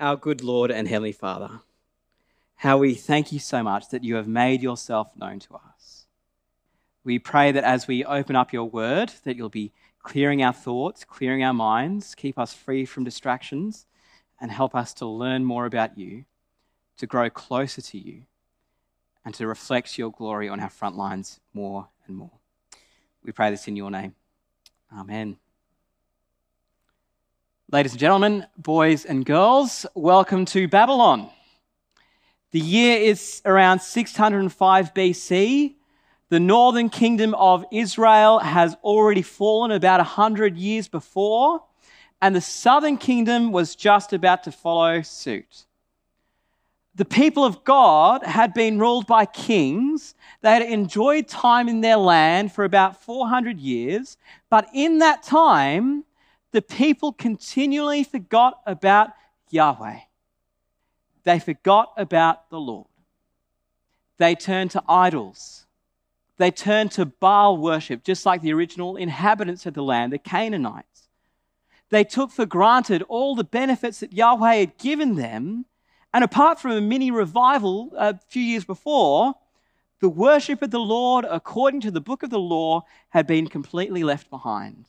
Our good Lord and Heavenly Father, how we thank you so much that you have made yourself known to us. We pray that as we open up your word, that you'll be clearing our thoughts, clearing our minds, keep us free from distractions, and help us to learn more about you, to grow closer to you, and to reflect your glory on our front lines more and more. We pray this in your name. Amen. Ladies and gentlemen, boys and girls, welcome to Babylon. The year is around 605 BC. The northern kingdom of Israel has already fallen about 100 years before, and the southern kingdom was just about to follow suit. The people of God had been ruled by kings. They had enjoyed time in their land for about 400 years, but in that time, the people continually forgot about Yahweh. They forgot about the Lord. They turned to idols. They turned to Baal worship, just like the original inhabitants of the land, the Canaanites. They took for granted all the benefits that Yahweh had given them. And apart from a mini revival a few years before, the worship of the Lord, according to the book of the law, had been completely left behind.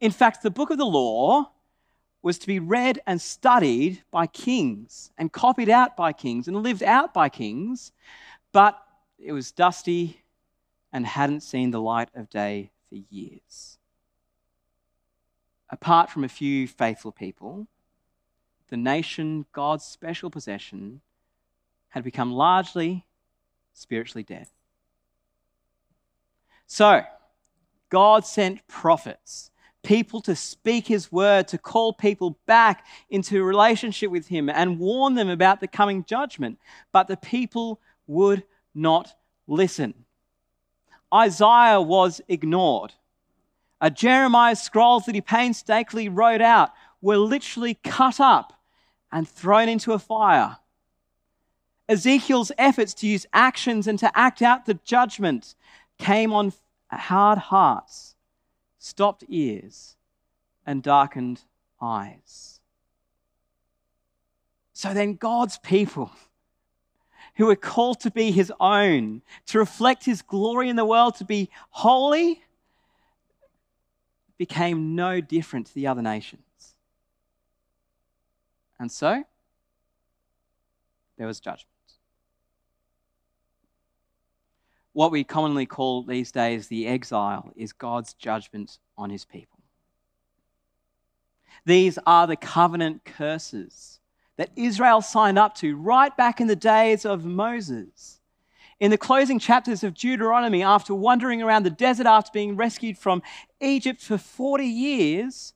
In fact, the book of the law was to be read and studied by kings and copied out by kings and lived out by kings, but it was dusty and hadn't seen the light of day for years. Apart from a few faithful people, the nation, God's special possession, had become largely spiritually dead. So, God sent prophets people to speak his word, to call people back into relationship with him and warn them about the coming judgment. But the people would not listen. Isaiah was ignored. A Jeremiah's scrolls that he painstakingly wrote out were literally cut up and thrown into a fire. Ezekiel's efforts to use actions and to act out the judgment came on hard hearts stopped ears, and darkened eyes. So then, God's people, who are called to be his own, to reflect his glory in the world, to be holy, became no different to the other nations. And so, there was judgment. What we commonly call these days the exile is God's judgment on his people. These are the covenant curses that Israel signed up to right back in the days of Moses. In the closing chapters of Deuteronomy, after wandering around the desert after being rescued from Egypt for 40 years,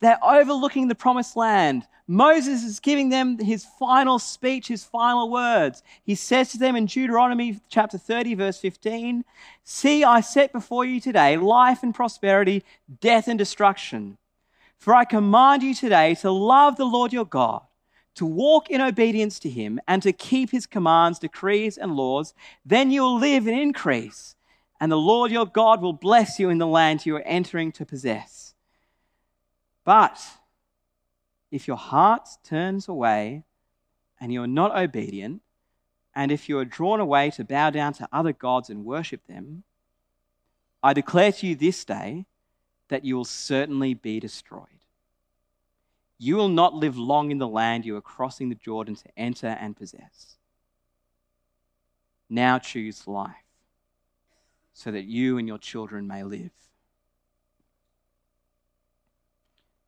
they're overlooking the promised land. Moses is giving them his final speech, his final words. He says to them in Deuteronomy chapter 30, verse 15 See, I set before you today life and prosperity, death and destruction. For I command you today to love the Lord your God, to walk in obedience to him, and to keep his commands, decrees, and laws. Then you will live and increase, and the Lord your God will bless you in the land you are entering to possess. But if your heart turns away and you're not obedient, and if you are drawn away to bow down to other gods and worship them, I declare to you this day that you will certainly be destroyed. You will not live long in the land you are crossing the Jordan to enter and possess. Now choose life, so that you and your children may live.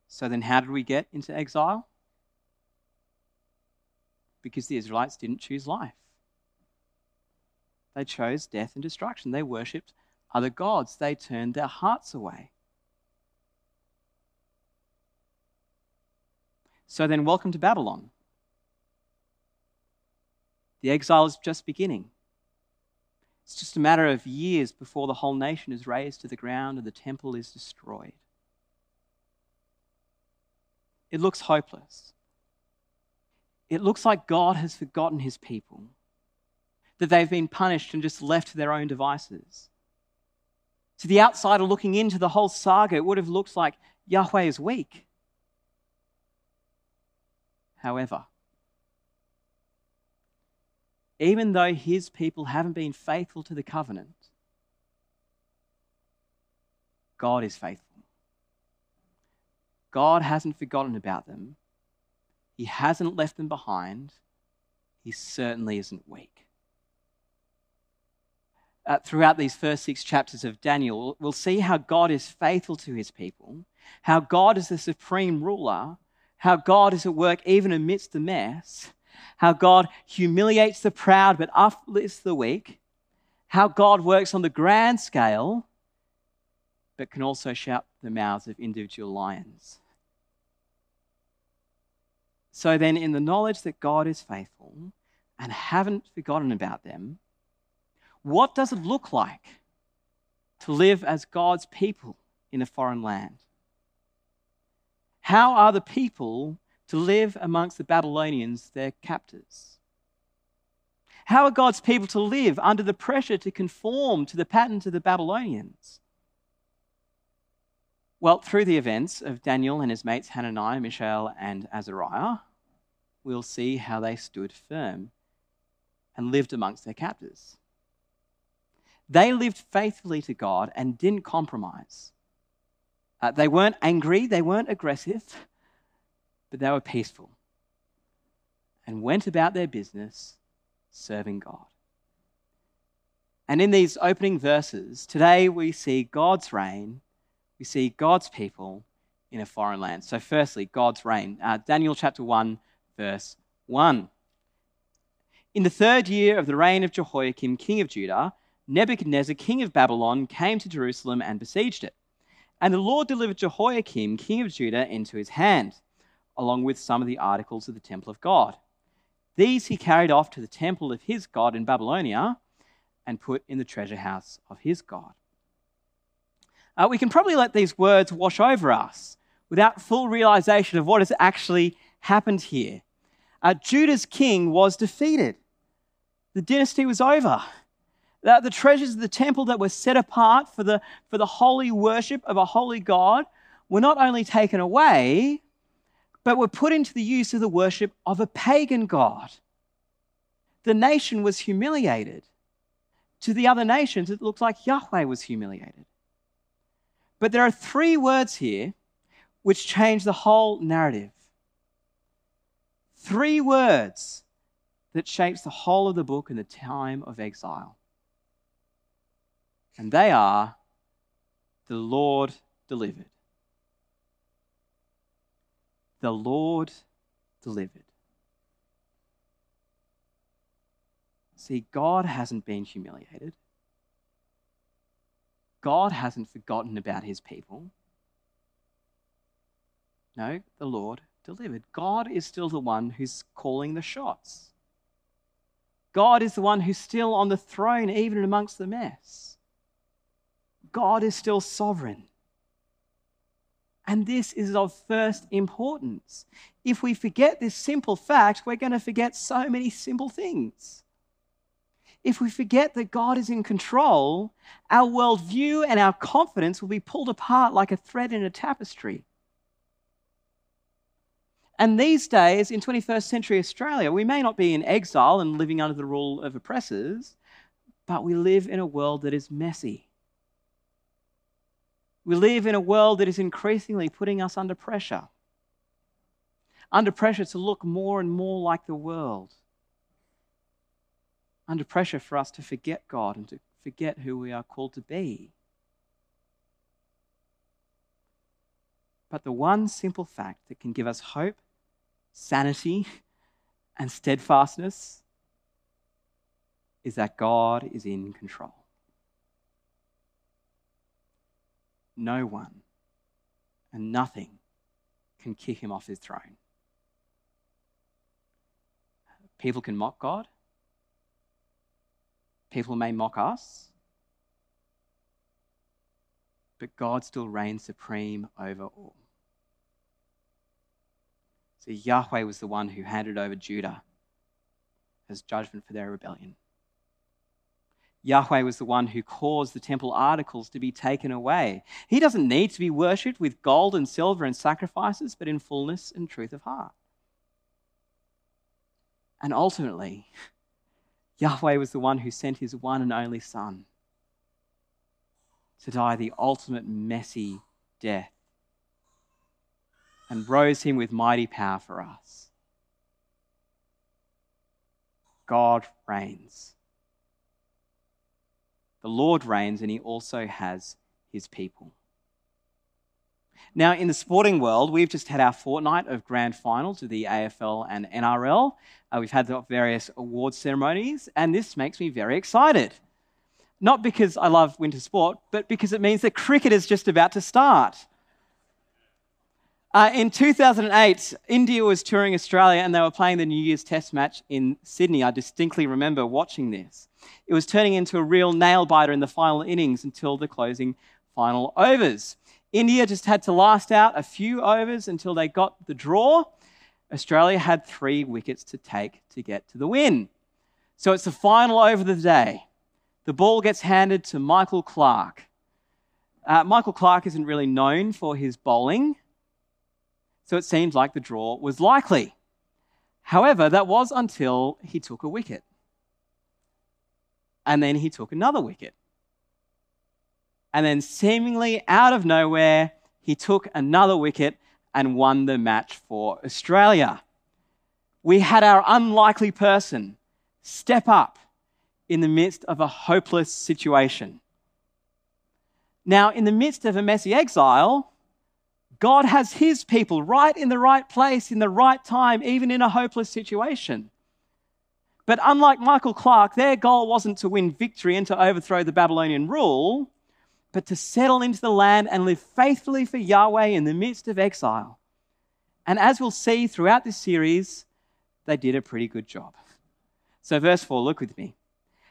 So then, how did we get into exile? Because the Israelites didn't choose life. They chose death and destruction. They worshipped other gods. They turned their hearts away. So then, welcome to Babylon. The exile is just beginning. It's just a matter of years before the whole nation is razed to the ground and the temple is destroyed it looks hopeless. It looks like God has forgotten his people, that they've been punished and just left to their own devices. To the outsider looking into the whole saga, it would have looked like Yahweh is weak. However, even though his people haven't been faithful to the covenant, God is faithful. God hasn't forgotten about them. He hasn't left them behind. He certainly isn't weak. Uh, throughout these first six chapters of Daniel, we'll see how God is faithful to his people, how God is the supreme ruler, how God is at work even amidst the mess, how God humiliates the proud but uplifts the weak, how God works on the grand scale but can also shut the mouths of individual lions. So then, in the knowledge that God is faithful and haven't forgotten about them, what does it look like to live as God's people in a foreign land? How are the people to live amongst the Babylonians, their captors? How are God's people to live under the pressure to conform to the patterns of the Babylonians? Well, through the events of Daniel and his mates Hananiah, Mishael, and Azariah, we'll see how they stood firm and lived amongst their captors. They lived faithfully to God and didn't compromise. Uh, they weren't angry, they weren't aggressive, but they were peaceful and went about their business serving God. And in these opening verses, today we see God's reign, we see God's people in a foreign land. So, firstly, God's reign. Uh, Daniel chapter 1, verse 1. In the third year of the reign of Jehoiakim, king of Judah, Nebuchadnezzar, king of Babylon, came to Jerusalem and besieged it. And the Lord delivered Jehoiakim, king of Judah, into his hand, along with some of the articles of the temple of God. These he carried off to the temple of his God in Babylonia and put in the treasure house of his God. Uh, we can probably let these words wash over us without full realization of what has actually happened here. Uh, Judah's king was defeated, the dynasty was over the treasures of the temple that were set apart for the, for the holy worship of a holy God were not only taken away, but were put into the use of the worship of a pagan God. The nation was humiliated. To the other nations, it looked like Yahweh was humiliated. But there are three words here which change the whole narrative. Three words that shapes the whole of the book in the time of exile and they are the Lord delivered. The Lord delivered. See, God hasn't been humiliated. God hasn't forgotten about his people. No, the Lord delivered. God is still the one who's calling the shots. God is the one who's still on the throne, even amongst the mess. God is still sovereign. And this is of first importance. If we forget this simple fact, we're going to forget so many simple things. If we forget that God is in control, our worldview and our confidence will be pulled apart like a thread in a tapestry. And these days, in 21st century Australia, we may not be in exile and living under the rule of oppressors, but we live in a world that is messy we live in a world that is increasingly putting us under pressure. Under pressure to look more and more like the world. Under pressure for us to forget God and to forget who we are called to be. But the one simple fact that can give us hope, sanity, and steadfastness is that God is in control. no one and nothing can kick him off his throne. People can mock God. People may mock us. But God still reigns supreme over all. So Yahweh was the one who handed over Judah as judgment for their rebellion. Yahweh was the one who caused the temple articles to be taken away. He doesn't need to be worshipped with gold and silver and sacrifices, but in fullness and truth of heart. And ultimately, Yahweh was the one who sent his one and only Son to die the ultimate messy death and rose him with mighty power for us. God reigns. The Lord reigns, and he also has his people. Now, in the sporting world, we've just had our fortnight of grand finals of the AFL and NRL. Uh, we've had the various award ceremonies, and this makes me very excited. Not because I love winter sport, but because it means that cricket is just about to start. Uh, in 2008, India was touring Australia and they were playing the New Year's Test match in Sydney. I distinctly remember watching this. It was turning into a real nail biter in the final innings until the closing final overs. India just had to last out a few overs until they got the draw. Australia had three wickets to take to get to the win. So it's the final over of the day. The ball gets handed to Michael Clarke. Uh, Michael Clarke isn't really known for his bowling, so it seems like the draw was likely. However, that was until he took a wicket. And then he took another wicket. And then, seemingly out of nowhere, he took another wicket and won the match for Australia. We had our unlikely person step up in the midst of a hopeless situation. Now, in the midst of a messy exile, God has his people right in the right place, in the right time, even in a hopeless situation. But unlike Michael Clarke, their goal wasn't to win victory and to overthrow the Babylonian rule but to settle into the land and live faithfully for Yahweh in the midst of exile. And as we'll see throughout this series, they did a pretty good job. So, verse 4, look with me.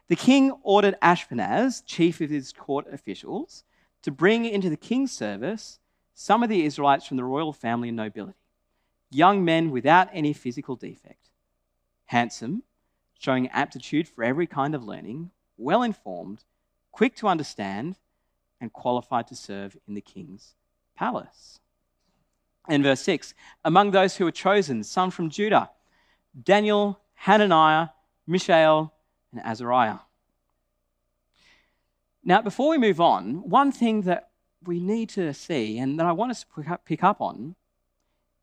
The king ordered Ashpenaz, chief of his court officials, to bring into the king's service some of the Israelites from the royal family and nobility, young men without any physical defect, handsome, showing aptitude for every kind of learning, well informed, quick to understand, and qualified to serve in the king's palace. In verse 6, among those who were chosen, some from Judah Daniel, Hananiah, Mishael, and Azariah. Now, before we move on, one thing that we need to see and that I want us to pick up on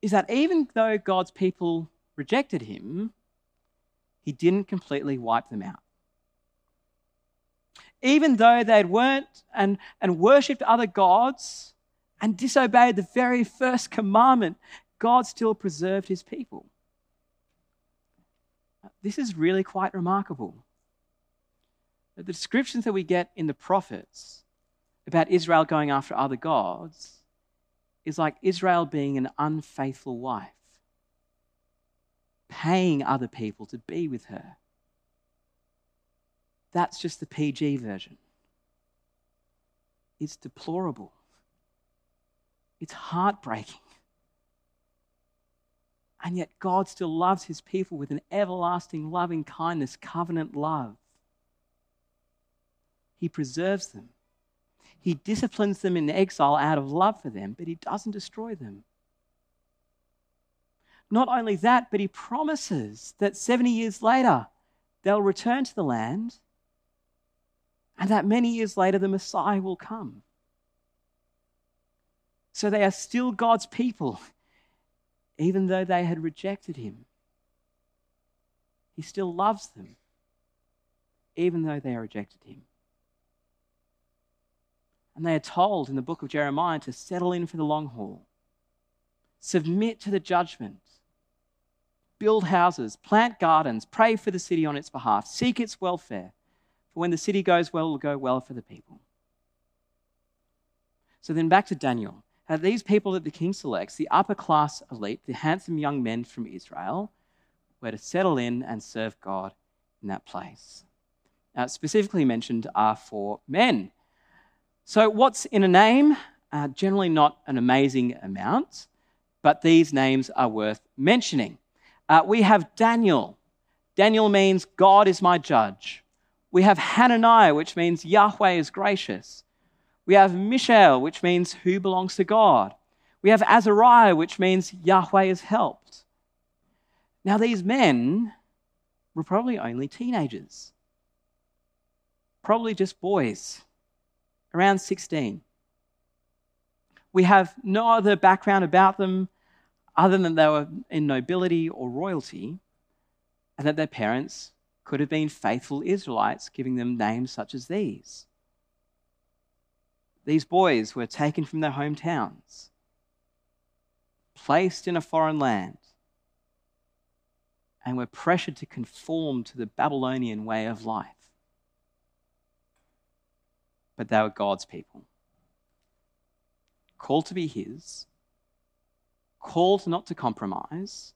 is that even though God's people rejected him, he didn't completely wipe them out even though they'd weren't and, and worshipped other gods and disobeyed the very first commandment, God still preserved his people. This is really quite remarkable. The descriptions that we get in the prophets about Israel going after other gods is like Israel being an unfaithful wife, paying other people to be with her. That's just the PG version. It's deplorable. It's heartbreaking. And yet, God still loves his people with an everlasting loving kindness, covenant love. He preserves them. He disciplines them in exile out of love for them, but he doesn't destroy them. Not only that, but he promises that 70 years later, they'll return to the land and that many years later the Messiah will come. So they are still God's people, even though they had rejected him. He still loves them, even though they rejected him. And they are told in the book of Jeremiah to settle in for the long haul, submit to the judgment, build houses, plant gardens, pray for the city on its behalf, seek its welfare for when the city goes well, it will go well for the people. So then back to Daniel. How these people that the king selects, the upper class elite, the handsome young men from Israel, were to settle in and serve God in that place. Now, specifically mentioned are four men. So, what's in a name? Uh, generally not an amazing amount, but these names are worth mentioning. Uh, we have Daniel. Daniel means God is my judge. We have Hananiah, which means Yahweh is gracious. We have Mishael, which means who belongs to God. We have Azariah, which means Yahweh is helped. Now, these men were probably only teenagers, probably just boys, around 16. We have no other background about them other than they were in nobility or royalty, and that their parents could have been faithful Israelites, giving them names such as these. These boys were taken from their hometowns, placed in a foreign land, and were pressured to conform to the Babylonian way of life. But they were God's people, called to be His, called not to compromise,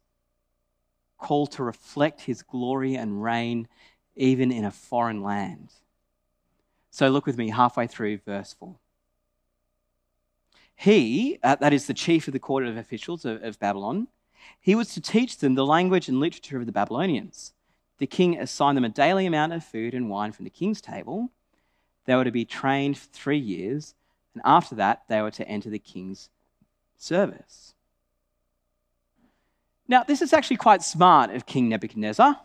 called to reflect His glory and reign even in a foreign land. So look with me halfway through verse 4. He, uh, that is the chief of the court of officials of, of Babylon, he was to teach them the language and literature of the Babylonians. The king assigned them a daily amount of food and wine from the king's table. They were to be trained for three years, and after that, they were to enter the king's service. Now, this is actually quite smart of King Nebuchadnezzar.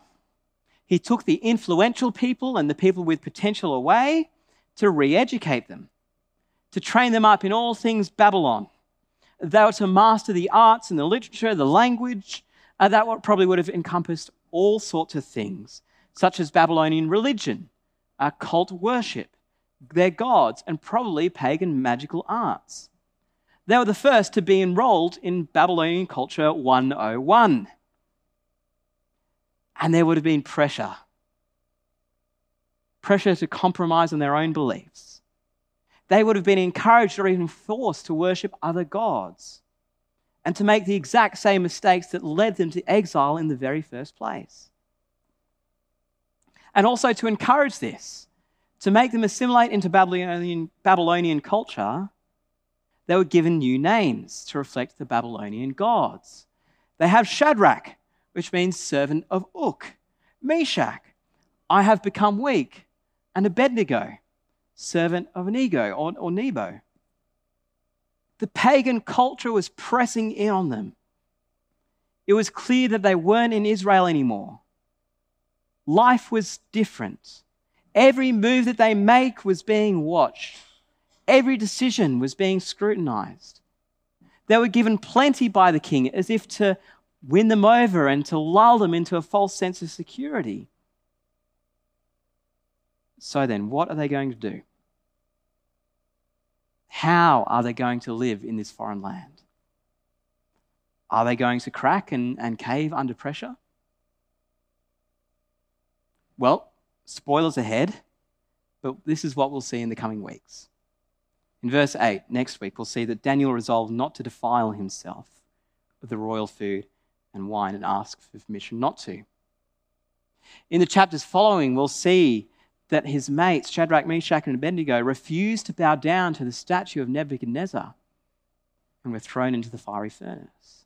He took the influential people and the people with potential away to re educate them to train them up in all things Babylon. They were to master the arts and the literature, the language. Uh, that probably would have encompassed all sorts of things, such as Babylonian religion, uh, cult worship, their gods, and probably pagan magical arts. They were the first to be enrolled in Babylonian Culture 101. And there would have been pressure pressure to compromise on their own beliefs they would have been encouraged or even forced to worship other gods and to make the exact same mistakes that led them to exile in the very first place. And also to encourage this, to make them assimilate into Babylonian, Babylonian culture, they were given new names to reflect the Babylonian gods. They have Shadrach, which means servant of Uk, Meshach, I have become weak, and Abednego, servant of an ego or, or Nebo. The pagan culture was pressing in on them. It was clear that they weren't in Israel anymore. Life was different. Every move that they make was being watched. Every decision was being scrutinized. They were given plenty by the king as if to win them over and to lull them into a false sense of security. So then, what are they going to do? How are they going to live in this foreign land? Are they going to crack and, and cave under pressure? Well, spoilers ahead, but this is what we'll see in the coming weeks. In verse 8, next week, we'll see that Daniel resolved not to defile himself with the royal food and wine and ask for permission not to. In the chapters following, we'll see that his mates, Shadrach, Meshach, and Abednego, refused to bow down to the statue of Nebuchadnezzar and were thrown into the fiery furnace.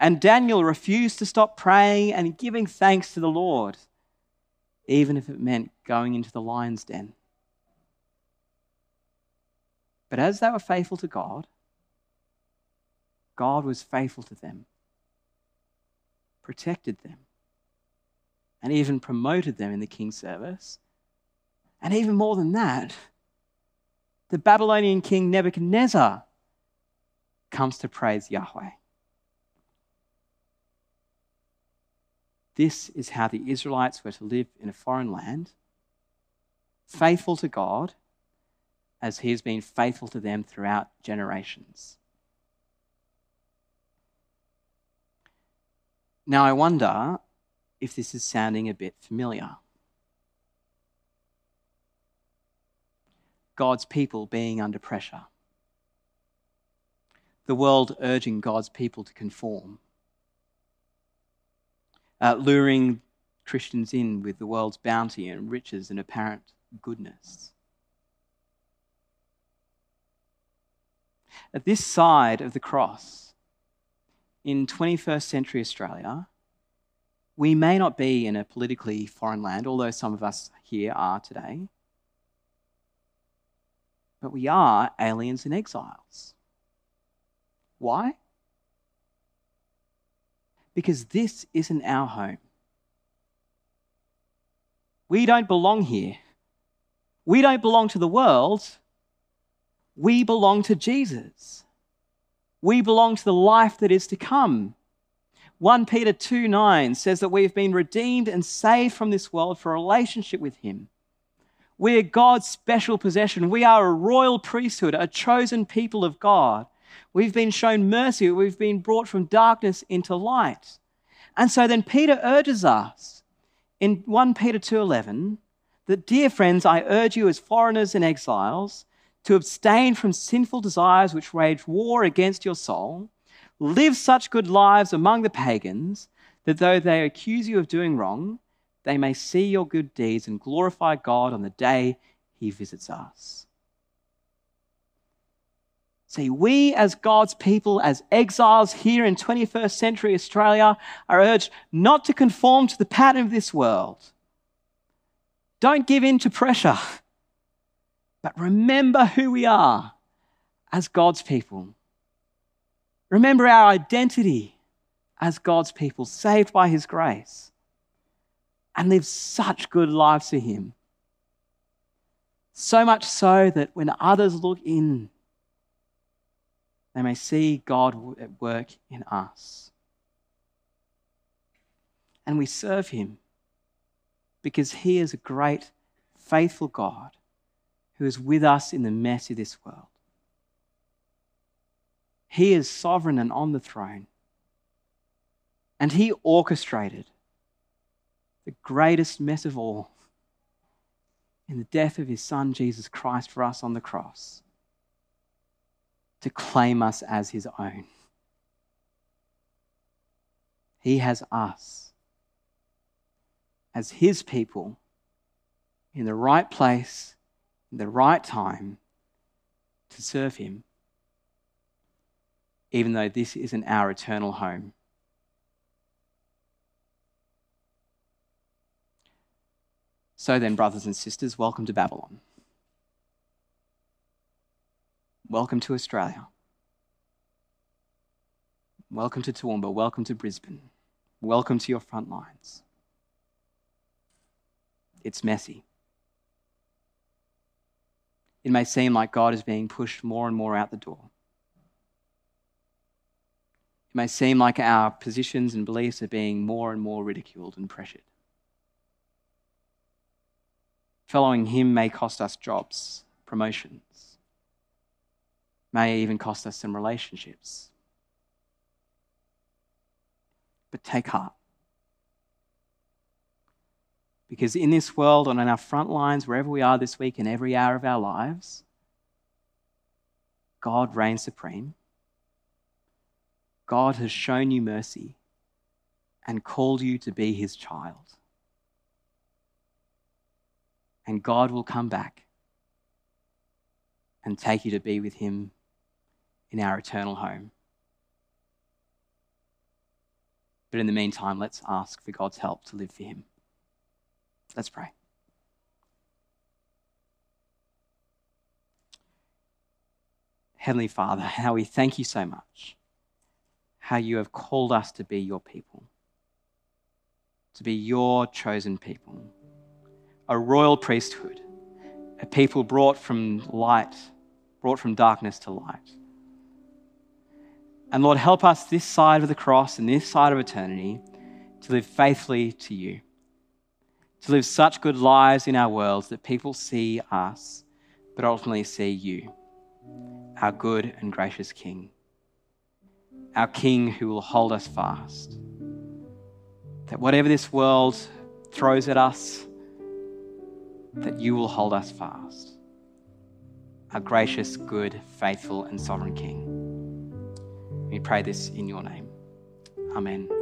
And Daniel refused to stop praying and giving thanks to the Lord, even if it meant going into the lion's den. But as they were faithful to God, God was faithful to them, protected them, and even promoted them in the king's service. And even more than that, the Babylonian king Nebuchadnezzar comes to praise Yahweh. This is how the Israelites were to live in a foreign land, faithful to God, as He has been faithful to them throughout generations. Now, I wonder if this is sounding a bit familiar. God's people being under pressure, the world urging God's people to conform, uh, luring Christians in with the world's bounty and riches and apparent goodness. At this side of the cross, in 21st century Australia, we may not be in a politically foreign land, although some of us here are today, but we are aliens and exiles. Why? Because this isn't our home. We don't belong here. We don't belong to the world. We belong to Jesus. We belong to the life that is to come. 1 Peter 2 9 says that we've been redeemed and saved from this world for a relationship with Him. We are God's special possession. We are a royal priesthood, a chosen people of God. We've been shown mercy. We've been brought from darkness into light. And so then Peter urges us in 1 Peter 2:11 that dear friends, I urge you as foreigners and exiles to abstain from sinful desires which wage war against your soul. Live such good lives among the pagans that though they accuse you of doing wrong, they may see your good deeds and glorify God on the day he visits us. See, we as God's people, as exiles here in 21st century Australia, are urged not to conform to the pattern of this world. Don't give in to pressure, but remember who we are as God's people. Remember our identity as God's people, saved by His grace, and live such good lives for Him. So much so that when others look in, they may see God at work in us. And we serve Him because He is a great, faithful God who is with us in the mess of this world. He is sovereign and on the throne. And He orchestrated the greatest mess of all in the death of His Son, Jesus Christ, for us on the cross to claim us as His own. He has us as His people in the right place, the right time to serve Him even though this isn't our eternal home. So then, brothers and sisters, welcome to Babylon. Welcome to Australia. Welcome to Toowoomba. Welcome to Brisbane. Welcome to your front lines. It's messy. It may seem like God is being pushed more and more out the door. It may seem like our positions and beliefs are being more and more ridiculed and pressured. Following him may cost us jobs, promotions, may even cost us some relationships. But take heart. Because in this world, on our front lines, wherever we are this week, in every hour of our lives, God reigns supreme. God has shown you mercy and called you to be his child. And God will come back and take you to be with him in our eternal home. But in the meantime, let's ask for God's help to live for him. Let's pray. Heavenly Father, how we thank you so much how you have called us to be your people, to be your chosen people, a royal priesthood, a people brought from light, brought from darkness to light. And Lord, help us this side of the cross and this side of eternity to live faithfully to you, to live such good lives in our worlds that people see us, but ultimately see you, our good and gracious King our King who will hold us fast. That whatever this world throws at us, that you will hold us fast. Our gracious, good, faithful, and sovereign King. We pray this in your name. Amen.